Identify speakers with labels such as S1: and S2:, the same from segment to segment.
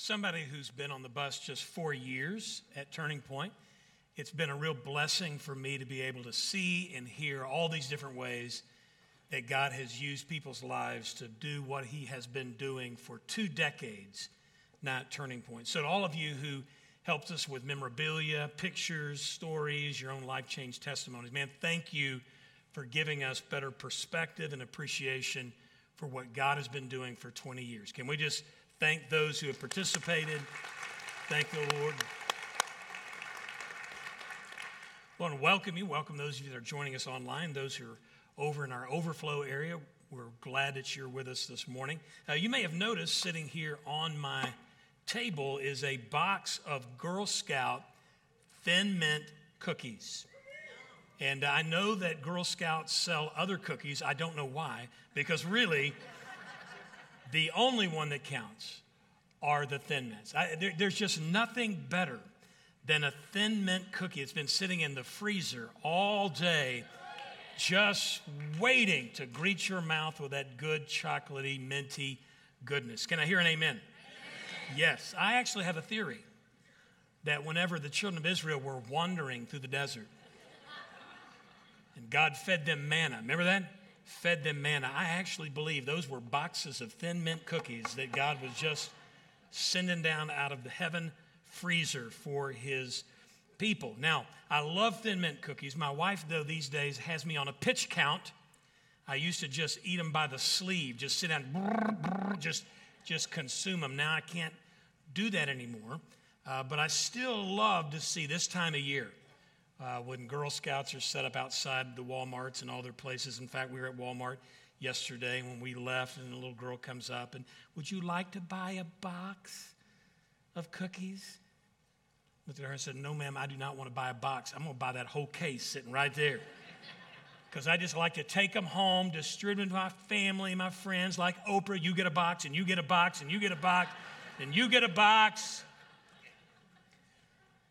S1: somebody who's been on the bus just four years at Turning Point, it's been a real blessing for me to be able to see and hear all these different ways that God has used people's lives to do what He has been doing for two decades, not Turning Point. So, to all of you who helped us with memorabilia, pictures, stories, your own life change testimonies, man, thank you for giving us better perspective and appreciation for what God has been doing for 20 years. Can we just thank those who have participated? Thank the Lord. I want to welcome you. Welcome those of you that are joining us online, those who are over in our overflow area. We're glad that you're with us this morning. Uh, you may have noticed sitting here on my table is a box of Girl Scout Thin Mint cookies. And I know that Girl Scouts sell other cookies. I don't know why, because really, the only one that counts are the Thin Mints. I, there, there's just nothing better than a Thin Mint cookie. It's been sitting in the freezer all day, just waiting to greet your mouth with that good, chocolatey, minty goodness. Can I hear an amen? amen? Yes. I actually have a theory that whenever the children of Israel were wandering through the desert, and God fed them manna. Remember that? Fed them manna. I actually believe those were boxes of thin mint cookies that God was just sending down out of the heaven freezer for his people. Now, I love thin mint cookies. My wife, though, these days has me on a pitch count. I used to just eat them by the sleeve, just sit down, just, just consume them. Now I can't do that anymore. Uh, but I still love to see this time of year uh, when Girl Scouts are set up outside the Walmarts and all their places. In fact, we were at Walmart yesterday when we left, and a little girl comes up and, Would you like to buy a box of cookies? Looked at her and said, No, ma'am, I do not want to buy a box. I'm going to buy that whole case sitting right there. Because I just like to take them home, distribute them to my family, my friends, like Oprah. You get a box, and you get a box, and you get a box, and you get a box.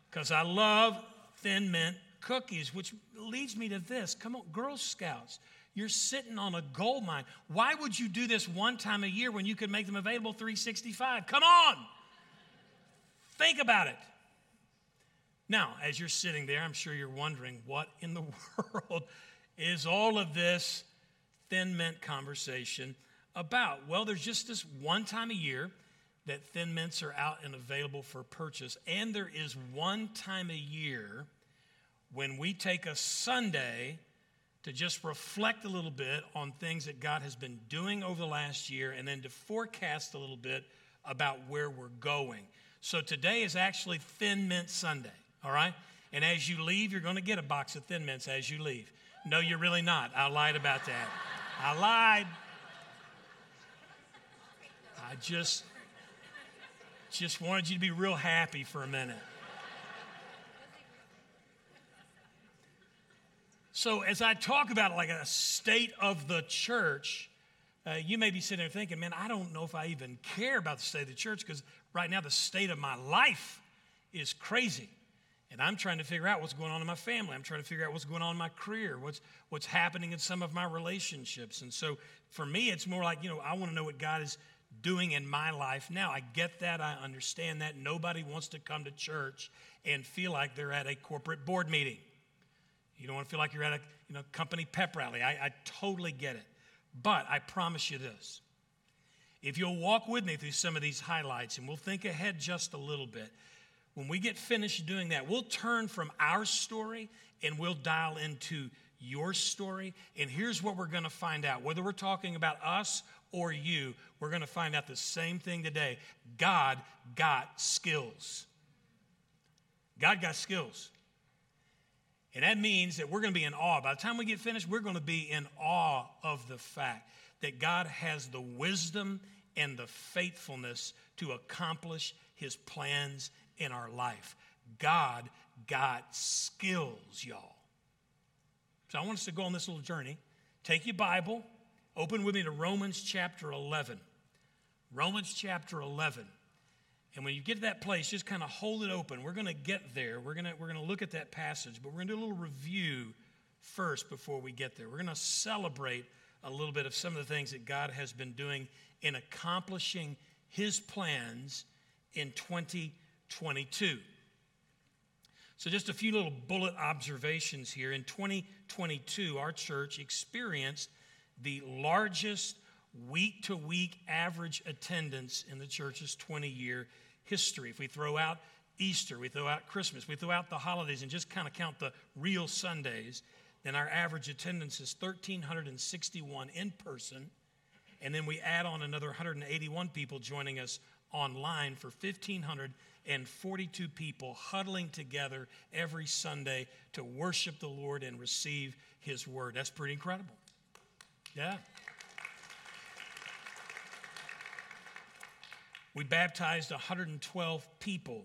S1: Because I love Thin Mint cookies, which leads me to this. Come on, Girl Scouts, you're sitting on a gold mine. Why would you do this one time a year when you could make them available 365? Come on! Think about it. Now, as you're sitting there, I'm sure you're wondering what in the world is all of this thin mint conversation about? Well, there's just this one time a year that thin mints are out and available for purchase. And there is one time a year when we take a Sunday to just reflect a little bit on things that God has been doing over the last year and then to forecast a little bit about where we're going. So today is actually Thin Mint Sunday, all right? And as you leave, you're going to get a box of Thin Mints as you leave. No, you're really not. I lied about that. I lied. I just just wanted you to be real happy for a minute. So, as I talk about like a state of the church, uh, you may be sitting there thinking, man, I don't know if I even care about the state of the church because right now the state of my life is crazy. And I'm trying to figure out what's going on in my family. I'm trying to figure out what's going on in my career, what's, what's happening in some of my relationships. And so for me, it's more like, you know, I want to know what God is doing in my life now. I get that. I understand that. Nobody wants to come to church and feel like they're at a corporate board meeting. You don't want to feel like you're at a you know, company pep rally. I, I totally get it. But I promise you this if you'll walk with me through some of these highlights and we'll think ahead just a little bit, when we get finished doing that, we'll turn from our story and we'll dial into your story. And here's what we're going to find out whether we're talking about us or you, we're going to find out the same thing today. God got skills. God got skills. And that means that we're going to be in awe. By the time we get finished, we're going to be in awe of the fact that God has the wisdom and the faithfulness to accomplish his plans in our life. God got skills, y'all. So I want us to go on this little journey. Take your Bible, Open with me to Romans chapter 11. Romans chapter 11. And when you get to that place, just kind of hold it open. We're going to get there. We're going to, we're going to look at that passage, but we're going to do a little review first before we get there. We're going to celebrate a little bit of some of the things that God has been doing in accomplishing His plans in 2022. So, just a few little bullet observations here. In 2022, our church experienced the largest week to week average attendance in the church's 20 year history. If we throw out Easter, we throw out Christmas, we throw out the holidays and just kind of count the real Sundays, then our average attendance is 1,361 in person. And then we add on another 181 people joining us online for 1,542 people huddling together every Sunday to worship the Lord and receive His word. That's pretty incredible. Yeah. We baptized 112 people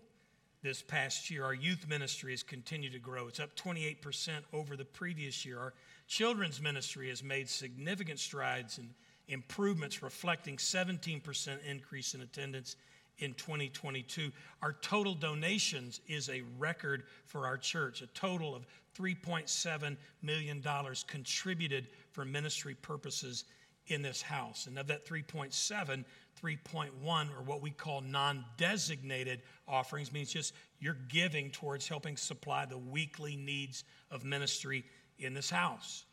S1: this past year. Our youth ministry has continued to grow. It's up 28% over the previous year. Our children's ministry has made significant strides and improvements, reflecting 17% increase in attendance in 2022. Our total donations is a record for our church, a total of $3.7 million contributed for ministry purposes in this house. And of that 3.7, 3.1 or what we call non-designated offerings means just you're giving towards helping supply the weekly needs of ministry in this house.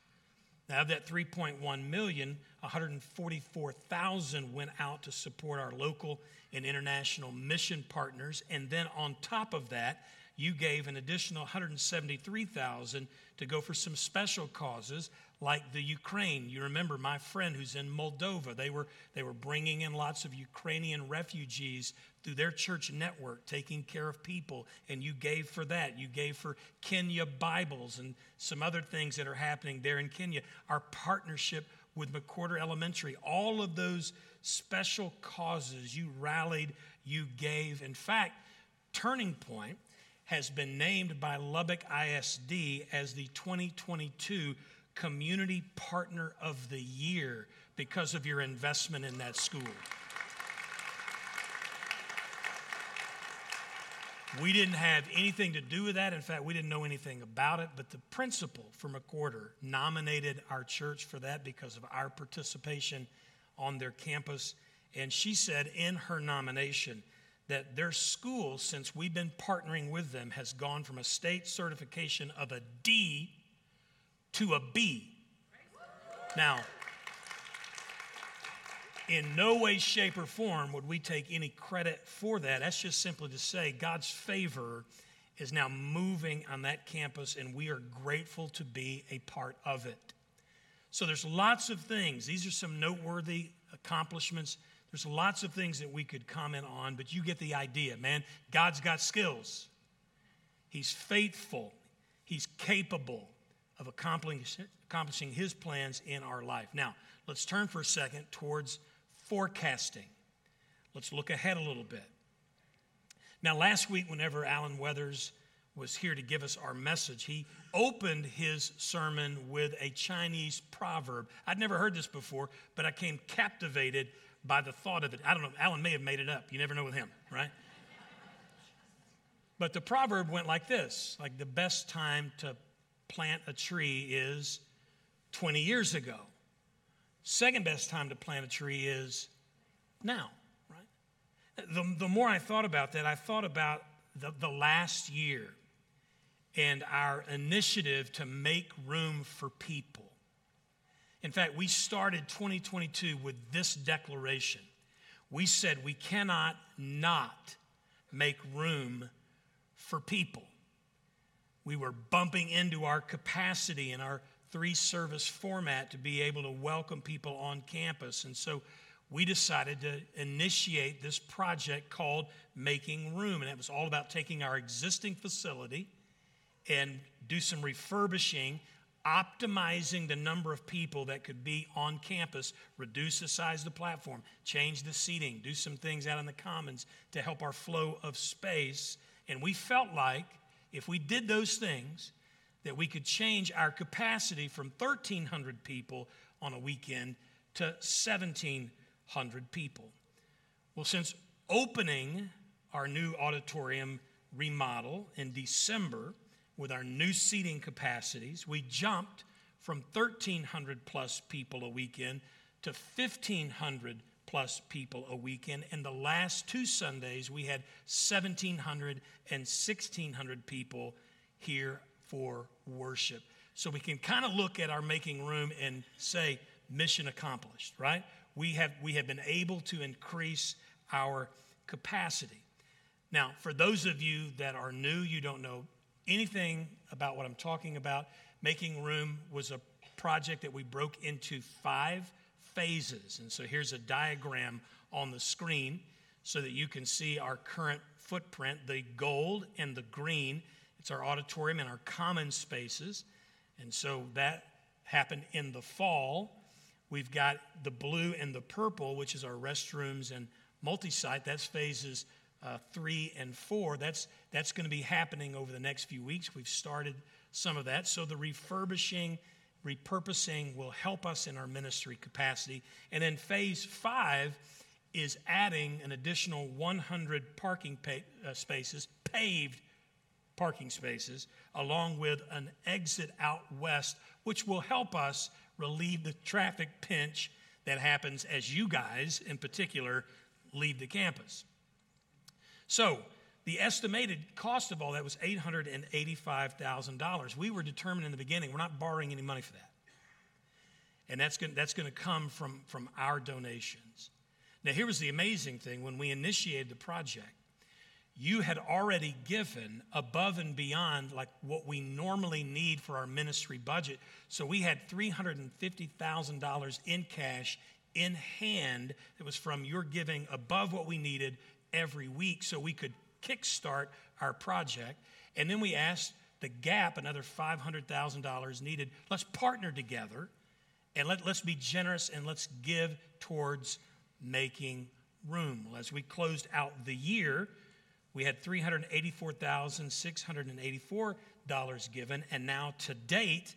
S1: Now, of that 3.1 million, 144,000 went out to support our local and international mission partners. And then on top of that, you gave an additional 173,000 to go for some special causes like the Ukraine. You remember my friend who's in Moldova. They were they were bringing in lots of Ukrainian refugees through their church network, taking care of people, and you gave for that. You gave for Kenya Bibles and some other things that are happening there in Kenya. Our partnership with McWhorter Elementary, all of those special causes you rallied, you gave. In fact, Turning Point has been named by Lubbock ISD as the 2022 Community Partner of the Year because of your investment in that school. We didn't have anything to do with that. In fact, we didn't know anything about it. But the principal for McWhorter nominated our church for that because of our participation on their campus. And she said in her nomination that their school, since we've been partnering with them, has gone from a state certification of a D to a B. Now, in no way, shape, or form would we take any credit for that. That's just simply to say God's favor is now moving on that campus, and we are grateful to be a part of it. So there's lots of things. These are some noteworthy accomplishments. There's lots of things that we could comment on, but you get the idea, man. God's got skills. He's faithful. He's capable of accomplishing his plans in our life. Now, let's turn for a second towards forecasting. Let's look ahead a little bit. Now, last week, whenever Alan Weathers was here to give us our message, he opened his sermon with a Chinese proverb. I'd never heard this before, but I came captivated by the thought of it. I don't know, Alan may have made it up. You never know with him, right? but the proverb went like this like the best time to plant a tree is 20 years ago. Second best time to plant a tree is now, right? The, the more I thought about that, I thought about the, the last year and our initiative to make room for people. In fact, we started 2022 with this declaration. We said we cannot not make room for people. We were bumping into our capacity in our three service format to be able to welcome people on campus. And so we decided to initiate this project called Making Room. And it was all about taking our existing facility and do some refurbishing, optimizing the number of people that could be on campus, reduce the size of the platform, change the seating, do some things out in the commons to help our flow of space. And we felt like if we did those things, that we could change our capacity from 1,300 people on a weekend to 1,700 people. Well, since opening our new auditorium remodel in December with our new seating capacities, we jumped from 1,300 plus people a weekend to 1,500 plus people a weekend. And the last two Sundays, we had 1,700 and 1,600 people here for worship. So we can kind of look at our making room and say, mission accomplished, right? We have, we have been able to increase our capacity. Now, for those of you that are new, you don't know anything about what I'm talking about, Making Room was a project that we broke into five phases. And so here's a diagram on the screen so that you can see our current footprint. The gold and the green, it's our auditorium and our common spaces. And so that happened in the fall. We've got the blue and the purple, which is our restrooms and multi site. That's phases uh, three and four. That's, that's going to be happening over the next few weeks. We've started some of that. So the refurbishing repurposing will help us in our ministry capacity. And then phase five is adding an additional 100 parking uh, spaces, paved parking spaces, along with an exit out west, which will help us relieve the traffic pinch that happens as you guys, in particular, leave the campus. So, the estimated cost of all that was $885,000. We were determined in the beginning, we're not borrowing any money for that. And that's going, that's to come from, from our donations. Now, here was the amazing thing when we initiated the project, you had already given above and beyond like what we normally need for our ministry budget. So we had $350,000 in cash in hand that was from your giving above what we needed every week so we could kickstart our project. And then we asked the gap, another $500,000 needed. Let's partner together and let, let's be generous and let's give towards making room. As we closed out the year, we had $384,684 given, and now to date,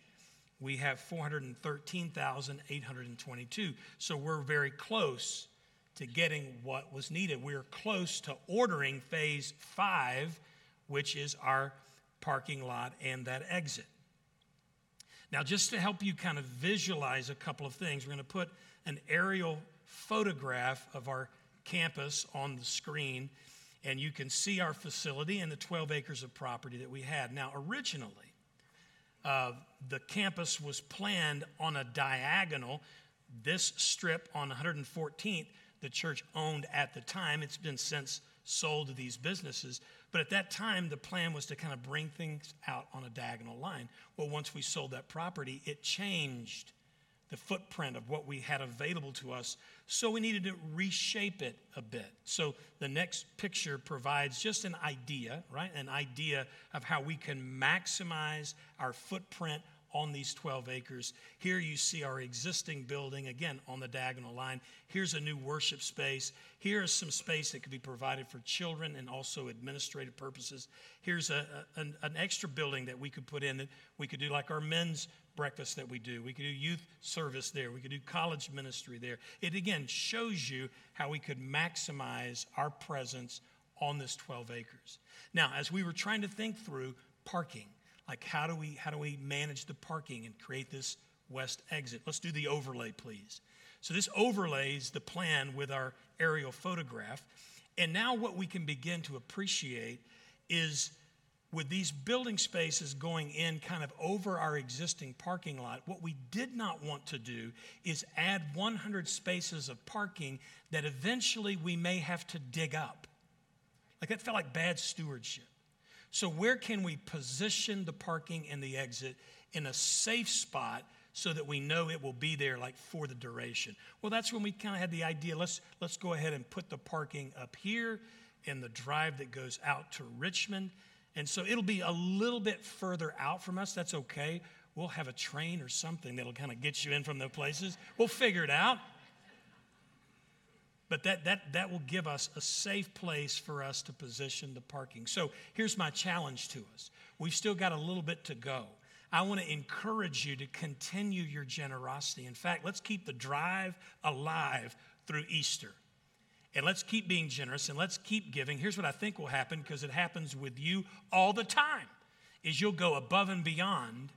S1: we have 413,822. So we're very close to getting what was needed. We're close to ordering phase five, which is our parking lot and that exit. Now, just to help you kind of visualize a couple of things, we're going to put an aerial photograph of our campus on the screen, and you can see our facility and the 12 acres of property that we had. Now, originally, uh, the campus was planned on a diagonal. This strip on 114th the church owned at the time. It's been since sold to these businesses. But at that time, the plan was to kind of bring things out on a diagonal line. Well, once we sold that property, it changed the footprint of what we had available to us. So we needed to reshape it a bit. So the next picture provides just an idea, right? An idea of how we can maximize our footprint on these 12 acres. Here you see our existing building, again, on the diagonal line. Here's a new worship space. Here is some space that could be provided for children and also administrative purposes. Here's a, a an, an, extra building that we could put in that we could do like our men's breakfast that we do. We could do youth service there. We could do college ministry there. It again shows you how we could maximize our presence on this 12 acres. Now, as we were trying to think through parking, like how do we how do we manage the parking and create this west exit let's do the overlay please so this overlays the plan with our aerial photograph and now what we can begin to appreciate is with these building spaces going in kind of over our existing parking lot, what we did not want to do is add 100 spaces of parking that eventually we may have to dig up. Like that felt like bad stewardship. So, where can we position the parking and the exit in a safe spot so that we know it will be there like for the duration? Well, that's when we kind of had the idea let's, let's go ahead and put the parking up here in the drive that goes out to Richmond. And so it'll be a little bit further out from us. That's okay. We'll have a train or something that'll kind of get you in from those places. We'll figure it out. But that, that, that will give us a safe place for us to position the parking. So here's my challenge to us we've still got a little bit to go. I want to encourage you to continue your generosity. In fact, let's keep the drive alive through Easter. And let's keep being generous and let's keep giving. Here's what I think will happen because it happens with you all the time is you'll go above and beyond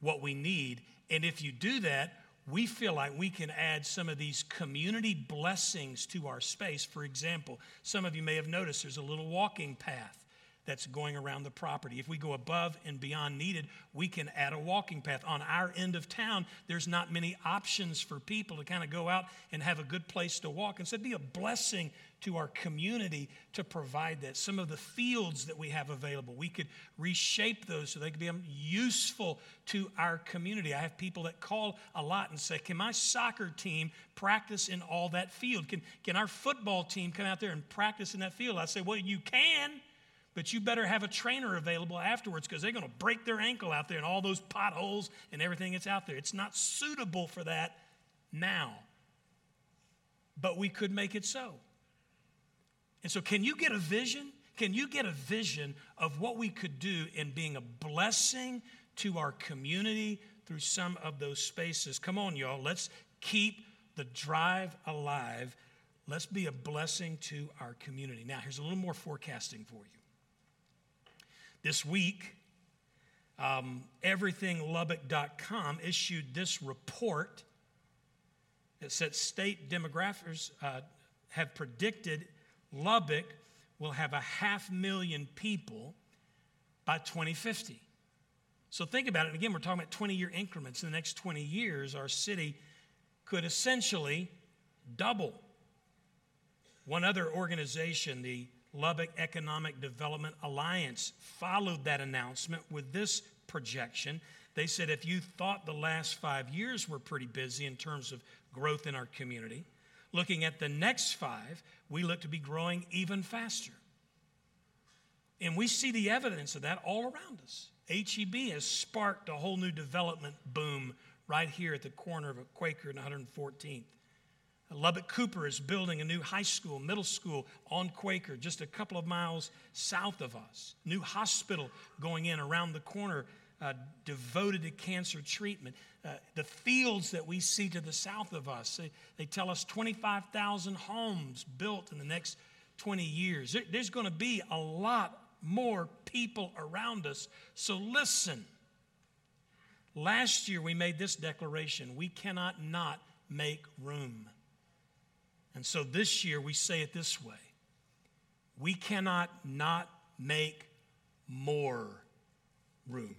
S1: what we need. And if you do that, we feel like we can add some of these community blessings to our space. For example, some of you may have noticed there's a little walking path that's going around the property. If we go above and beyond needed, we can add a walking path. On our end of town, there's not many options for people to kind of go out and have a good place to walk. And so it'd be a blessing to our community to provide that. Some of the fields that we have available, we could reshape those so they could be um, useful to our community. I have people that call a lot and say, Can my soccer team practice in all that field? Can, can our football team come out there and practice in that field? I say, Well, you can. But you better have a trainer available afterwards because they're going to break their ankle out there and all those potholes and everything that's out there. It's not suitable for that now. But we could make it so. And so, can you get a vision? Can you get a vision of what we could do in being a blessing to our community through some of those spaces? Come on, y'all. Let's keep the drive alive. Let's be a blessing to our community. Now, here's a little more forecasting for you. This week, um, everythinglubbock.com issued this report that said state demographers uh, have predicted Lubbock will have a half million people by 2050. So think about it. Again, we're talking about 20 year increments. In the next 20 years, our city could essentially double. One other organization, the Lubbock Economic Development Alliance, followed that announcement with this projection. They said if you thought the last five years were pretty busy in terms of growth in our community, looking at the next five, we look to be growing even faster. And we see the evidence of that all around us. HEB has sparked a whole new development boom right here at the corner of a Quaker and 114th. Lubbock Cooper is building a new high school, middle school on Quaker, just a couple of miles south of us. New hospital going in around the corner, uh, devoted to cancer treatment. Uh, the fields that we see to the south of us, they, they tell us 25,000 homes built in the next 20 years. There, there's going to be a lot more people around us. So listen. Last year we made this declaration we cannot not make room. And so this year we say it this way we cannot not make more room.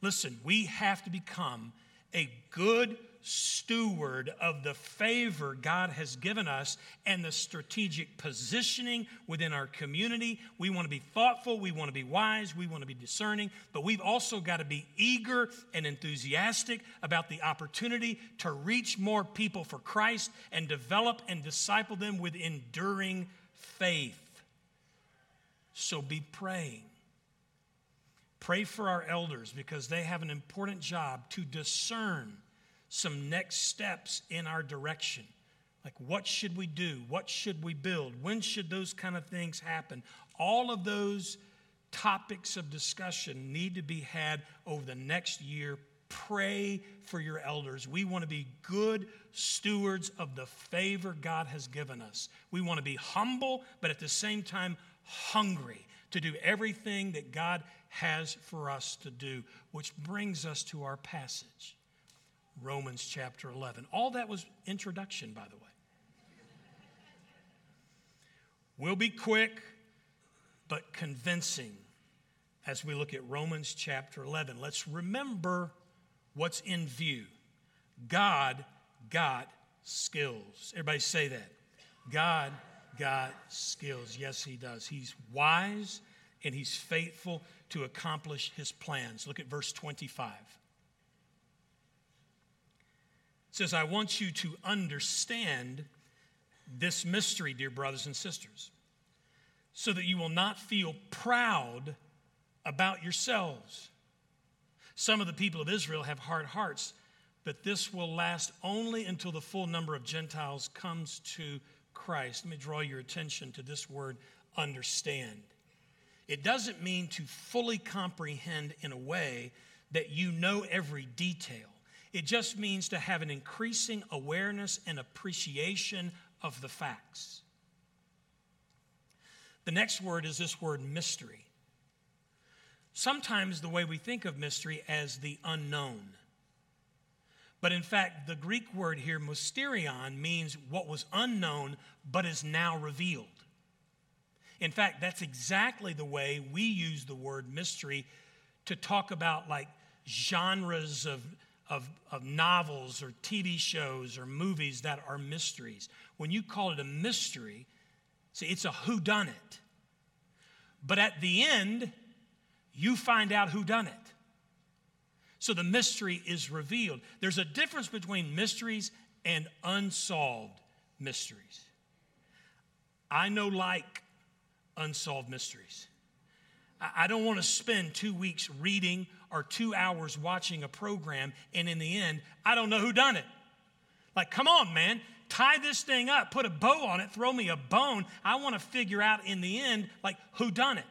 S1: Listen, we have to become a good steward of the favor God has given us and the strategic positioning within our community. We want to be thoughtful, we want to be wise, we want to be discerning, but we've also got to be eager and enthusiastic about the opportunity to reach more people for Christ and develop and disciple them with enduring faith. So be praying. Pray for our elders because they have an important job to discern some next steps in our direction. Like, what should we do? What should we build? When should those kind of things happen? All of those topics of discussion need to be had over the next year. Pray for your elders. We want to be good stewards of the favor God has given us. We want to be humble, but at the same time, hungry to do everything that God has for us to do, which brings us to our passage. Romans chapter 11. All that was introduction, by the way. We'll be quick, but convincing as we look at Romans chapter 11. Let's remember what's in view. God got skills. Everybody say that. God got skills. Yes, He does. He's wise and He's faithful to accomplish His plans. Look at verse 25 says, I want you to understand this mystery, dear brothers and sisters, so that you will not feel proud about yourselves. Some of the people of Israel have hard hearts, but this will last only until the full number of Gentiles comes to Christ. Let me draw your attention to this word understand. It doesn't mean to fully comprehend in a way that you know every detail. It just means to have an increasing awareness and appreciation of the facts. The next word is this word mystery. Sometimes the way we think of mystery as the unknown. But in fact, the Greek word here, mysterion, means what was unknown but is now revealed. In fact, that's exactly the way we use the word mystery to talk about like genres of, of, of novels or TV shows or movies that are mysteries. When you call it a mystery, see, it's a who done it. But at the end, you find out who done it. So the mystery is revealed. There's a difference between mysteries and unsolved mysteries. I know like unsolved mysteries. I don't want to spend two weeks reading or two hours watching a program, and in the end, I don't know who done it. Like, come on, man, tie this thing up, put a bow on it, throw me a bone. I want to figure out in the end, like, who done it.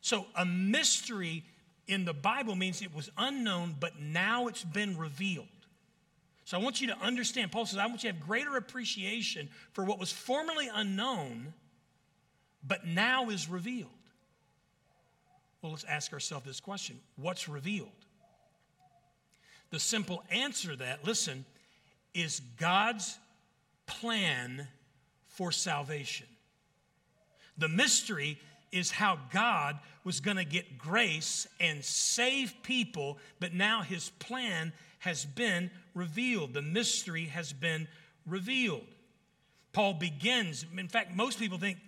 S1: So a mystery in the Bible means it was unknown, but now it's been revealed. So I want you to understand. Paul says, I want you to have greater appreciation for what was formerly unknown, but now is revealed. Well, let's ask ourselves this question What's revealed? The simple answer to that, listen, is God's plan for salvation. The mystery is how God was going to get grace and save people, but now his plan has been revealed. The mystery has been revealed. Paul begins, in fact, most people think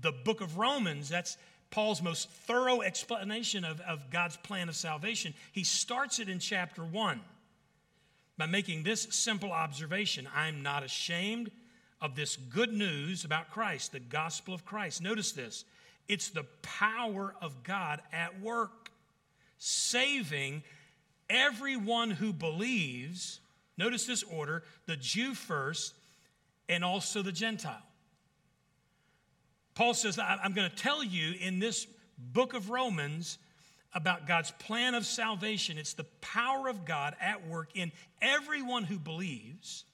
S1: the book of Romans, that's Paul's most thorough explanation of, of God's plan of salvation. He starts it in chapter one by making this simple observation I'm not ashamed of this good news about Christ, the gospel of Christ. Notice this it's the power of God at work, saving everyone who believes. Notice this order the Jew first, and also the Gentile. Paul says, I'm going to tell you in this book of Romans about God's plan of salvation. It's the power of God at work in everyone who believes.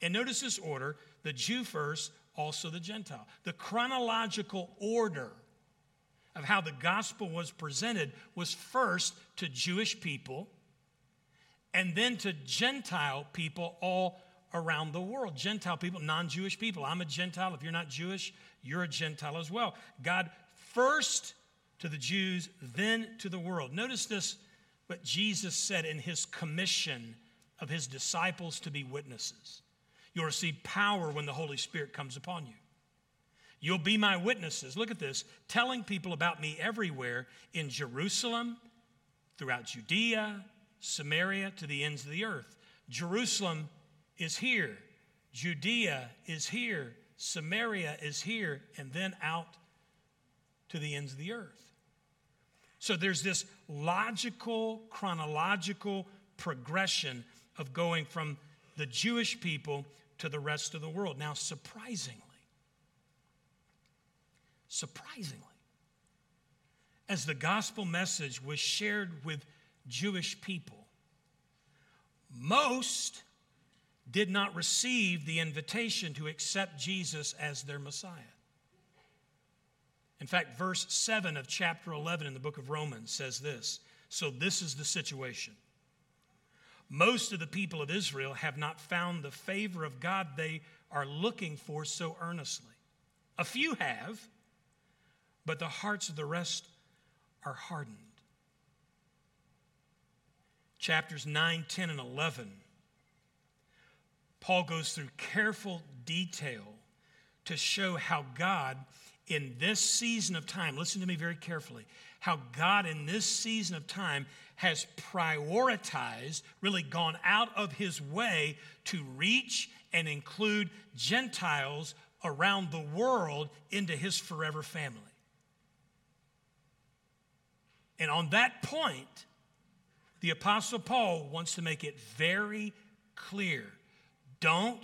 S1: And notice this order the Jew first, also the Gentile. The chronological order of how the gospel was presented was first to Jewish people and then to Gentile people all around the world. Gentile people, non Jewish people. I'm a Gentile. If you're not Jewish, you're a Gentile as well. God first to the Jews, then to the world. Notice this, what Jesus said in his commission of his disciples to be witnesses. You'll receive power when the Holy Spirit comes upon you. You'll be my witnesses. Look at this telling people about me everywhere in Jerusalem, throughout Judea, Samaria, to the ends of the earth. Jerusalem is here, Judea is here, Samaria is here, and then out to the ends of the earth. So there's this logical, chronological progression of going from the Jewish people to the rest of the world. Now, surprisingly, surprisingly, as the gospel message was shared with Jewish people, most did not receive the invitation to accept Jesus as their Messiah. In fact, verse 7 of chapter 11 in the book of Romans says this So, this is the situation. Most of the people of Israel have not found the favor of God they are looking for so earnestly. A few have, but the hearts of the rest are hardened. Chapters 9, 10, and 11, Paul goes through careful detail to show how God, in this season of time, listen to me very carefully, how God in this season of time has prioritized, really gone out of his way to reach and include Gentiles around the world into his forever family. And on that point, the Apostle Paul wants to make it very clear don't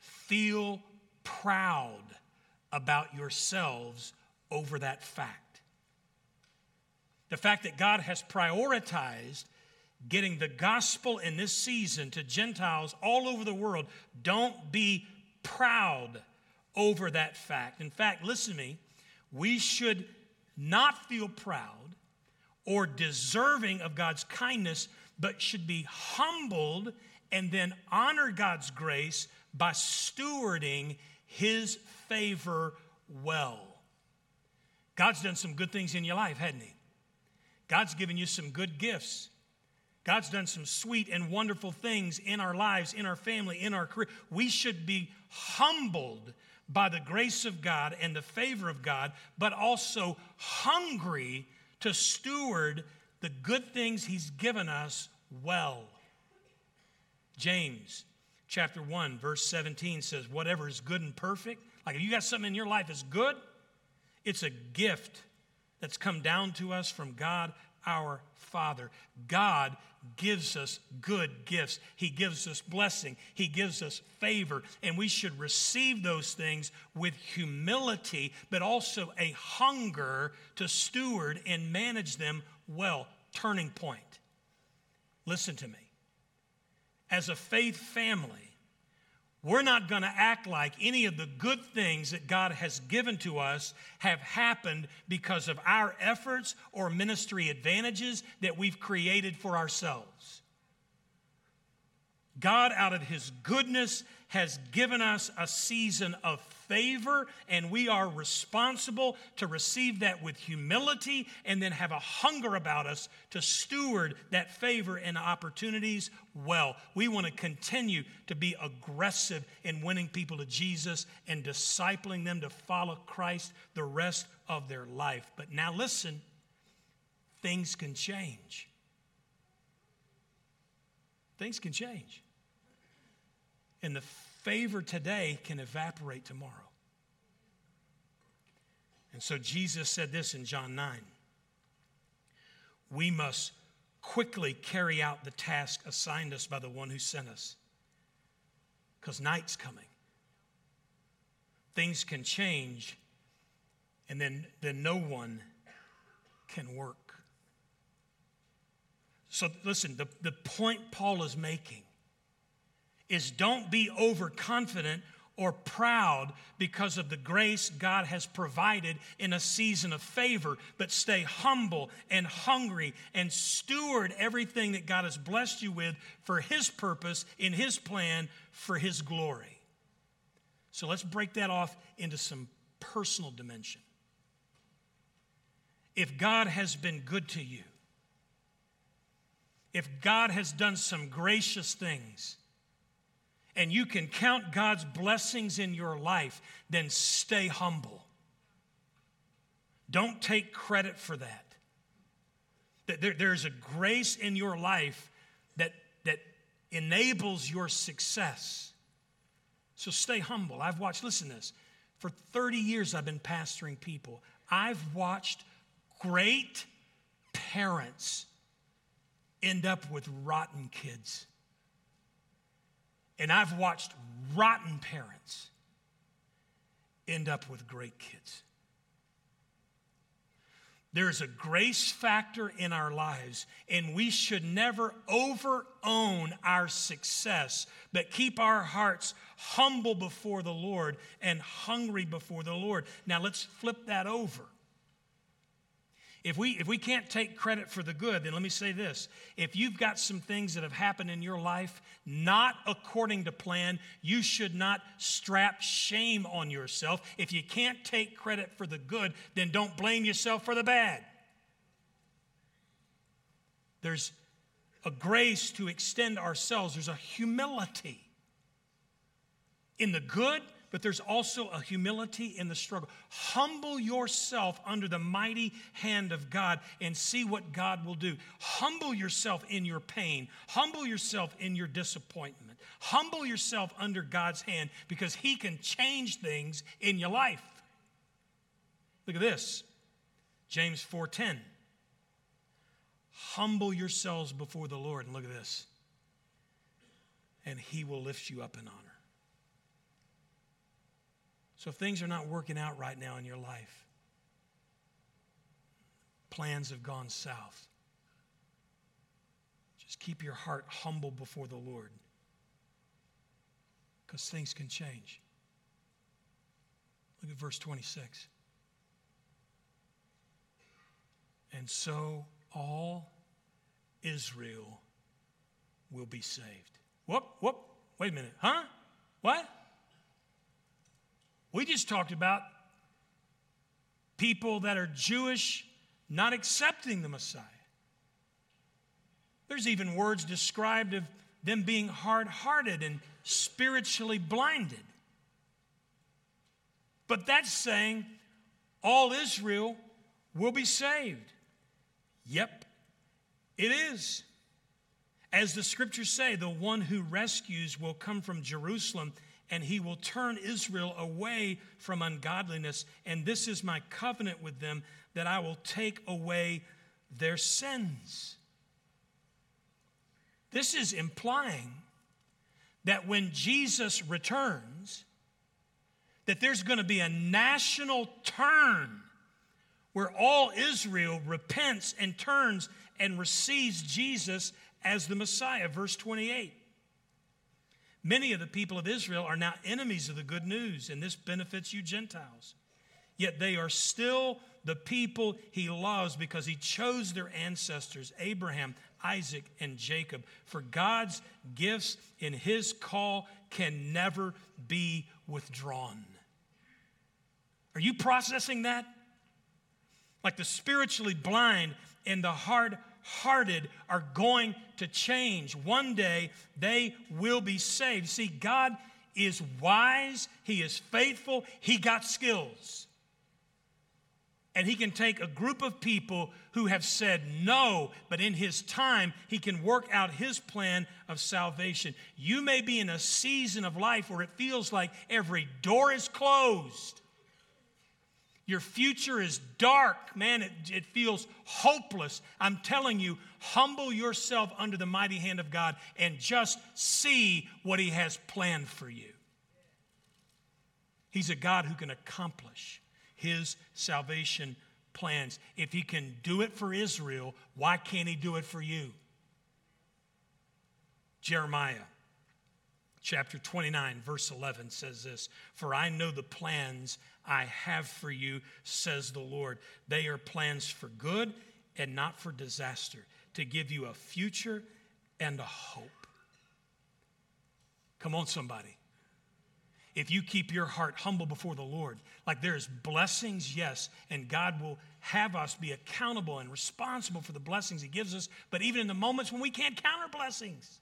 S1: feel proud about yourselves over that fact. The fact that God has prioritized getting the gospel in this season to Gentiles all over the world, don't be proud over that fact. In fact, listen to me, we should not feel proud or deserving of God's kindness but should be humbled and then honor God's grace by stewarding his favor well. God's done some good things in your life, hadn't he? God's given you some good gifts. God's done some sweet and wonderful things in our lives, in our family, in our career. We should be humbled by the grace of God and the favor of God, but also hungry to steward the good things He's given us well. James chapter 1, verse 17 says, Whatever is good and perfect, like if you got something in your life that's good, it's a gift that's come down to us from God our Father. God gives us good gifts. He gives us blessing. He gives us favor. And we should receive those things with humility, but also a hunger to steward and manage them well. Turning point. Listen to me. As a faith family, we're not going to act like any of the good things that God has given to us have happened because of our efforts or ministry advantages that we've created for ourselves. God, out of His goodness, has given us a season of favor, and we are responsible to receive that with humility and then have a hunger about us to steward that favor and opportunities well. We want to continue to be aggressive in winning people to Jesus and discipling them to follow Christ the rest of their life. But now listen, things can change. Things can change. And the favor today can evaporate tomorrow. And so Jesus said this in John 9 We must quickly carry out the task assigned us by the one who sent us, because night's coming. Things can change, and then, then no one can work. So, listen, the, the point Paul is making is don't be overconfident or proud because of the grace God has provided in a season of favor, but stay humble and hungry and steward everything that God has blessed you with for His purpose, in His plan, for His glory. So let's break that off into some personal dimension. If God has been good to you, if God has done some gracious things, and you can count God's blessings in your life, then stay humble. Don't take credit for that. There, there's a grace in your life that, that enables your success. So stay humble. I've watched, listen to this. For 30 years, I've been pastoring people. I've watched great parents end up with rotten kids. And I've watched rotten parents end up with great kids. There's a grace factor in our lives, and we should never over own our success, but keep our hearts humble before the Lord and hungry before the Lord. Now, let's flip that over. If we, if we can't take credit for the good, then let me say this. If you've got some things that have happened in your life not according to plan, you should not strap shame on yourself. If you can't take credit for the good, then don't blame yourself for the bad. There's a grace to extend ourselves, there's a humility in the good but there's also a humility in the struggle. Humble yourself under the mighty hand of God and see what God will do. Humble yourself in your pain, humble yourself in your disappointment, humble yourself under God's hand because He can change things in your life. Look at this James 4:10. Humble yourselves before the Lord. And look at this. And he will lift you up in honor. So if things are not working out right now in your life, plans have gone south, just keep your heart humble before the Lord because things can change. Look at verse 26. And so all Israel will be saved. Whoop, whoop, wait a minute. Huh? What? We just talked about people that are Jewish not accepting the Messiah. There's even words described of them being hard hearted and spiritually blinded. But that's saying all Israel will be saved. Yep, it is. As the scriptures say, the one who rescues will come from Jerusalem and he will turn Israel away from ungodliness. And this is my covenant with them that I will take away their sins. This is implying that when Jesus returns, that there's going to be a national turn where all Israel repents and turns and receives Jesus as the Messiah. Verse 28. Many of the people of Israel are now enemies of the good news, and this benefits you Gentiles. Yet they are still the people he loves because he chose their ancestors, Abraham, Isaac, and Jacob. For God's gifts in his call can never be withdrawn. Are you processing that? Like the spiritually blind and the hard hearted are going to change. One day they will be saved. See, God is wise, He is faithful, He got skills. And He can take a group of people who have said no, but in His time, He can work out His plan of salvation. You may be in a season of life where it feels like every door is closed. Your future is dark, man. It, it feels hopeless. I'm telling you, humble yourself under the mighty hand of God and just see what He has planned for you. He's a God who can accomplish His salvation plans. If He can do it for Israel, why can't He do it for you? Jeremiah chapter 29, verse 11 says this For I know the plans I have for you, says the Lord. They are plans for good and not for disaster, to give you a future and a hope. Come on, somebody. If you keep your heart humble before the Lord, like there's blessings, yes, and God will have us be accountable and responsible for the blessings He gives us, but even in the moments when we can't counter blessings,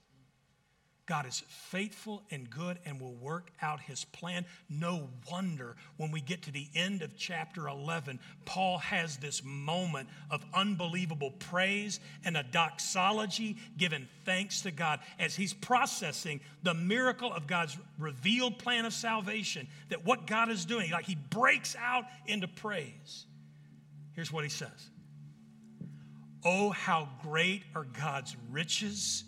S1: God is faithful and good and will work out his plan. No wonder when we get to the end of chapter 11, Paul has this moment of unbelievable praise and a doxology, giving thanks to God as he's processing the miracle of God's revealed plan of salvation, that what God is doing, like he breaks out into praise. Here's what he says Oh, how great are God's riches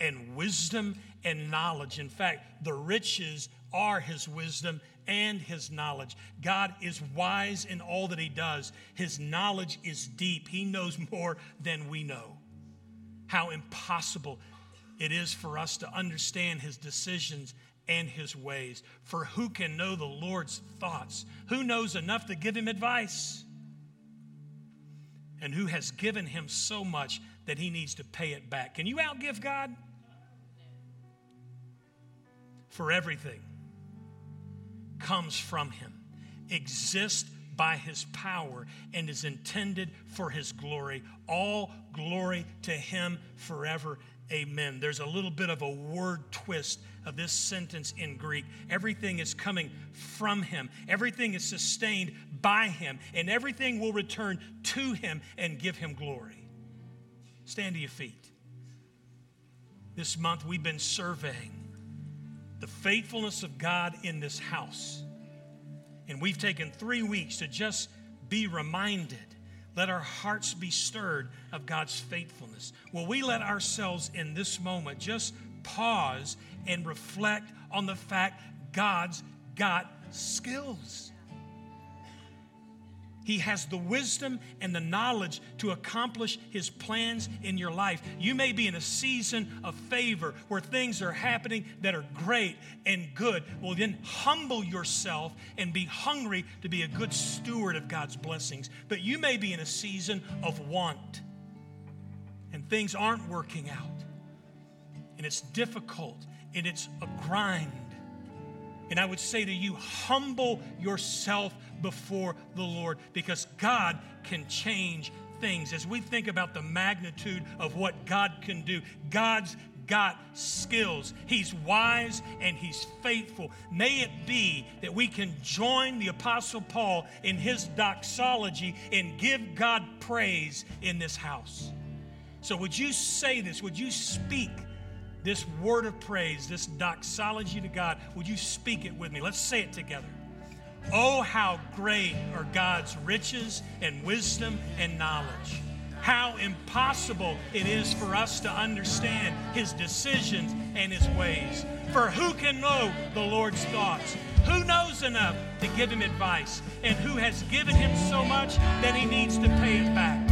S1: and wisdom and knowledge. In fact, the riches are his wisdom and his knowledge. God is wise in all that he does, his knowledge is deep. He knows more than we know. How impossible it is for us to understand his decisions and his ways. For who can know the Lord's thoughts? Who knows enough to give him advice? And who has given him so much that he needs to pay it back? Can you outgive God? For everything comes from him, exists by his power, and is intended for his glory. All glory to him forever. Amen. There's a little bit of a word twist of this sentence in Greek. Everything is coming from him, everything is sustained by him, and everything will return to him and give him glory. Stand to your feet. This month we've been surveying the faithfulness of God in this house. And we've taken three weeks to just be reminded. Let our hearts be stirred of God's faithfulness. Will we let ourselves in this moment just pause and reflect on the fact God's got skills? He has the wisdom and the knowledge to accomplish His plans in your life. You may be in a season of favor where things are happening that are great and good. Well, then humble yourself and be hungry to be a good steward of God's blessings. But you may be in a season of want and things aren't working out. and it's difficult and it's a grind. And I would say to you, humble yourself before the Lord because God can change things. As we think about the magnitude of what God can do, God's got skills. He's wise and he's faithful. May it be that we can join the Apostle Paul in his doxology and give God praise in this house. So, would you say this? Would you speak this word of praise, this doxology to God? Would you speak it with me? Let's say it together. Oh, how great are God's riches and wisdom and knowledge. How impossible it is for us to understand his decisions and his ways. For who can know the Lord's thoughts? Who knows enough to give him advice? And who has given him so much that he needs to pay it back?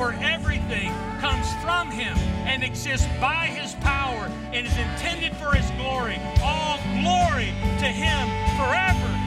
S1: For everything comes from him and exists by his power and is intended for his glory. All glory to him forever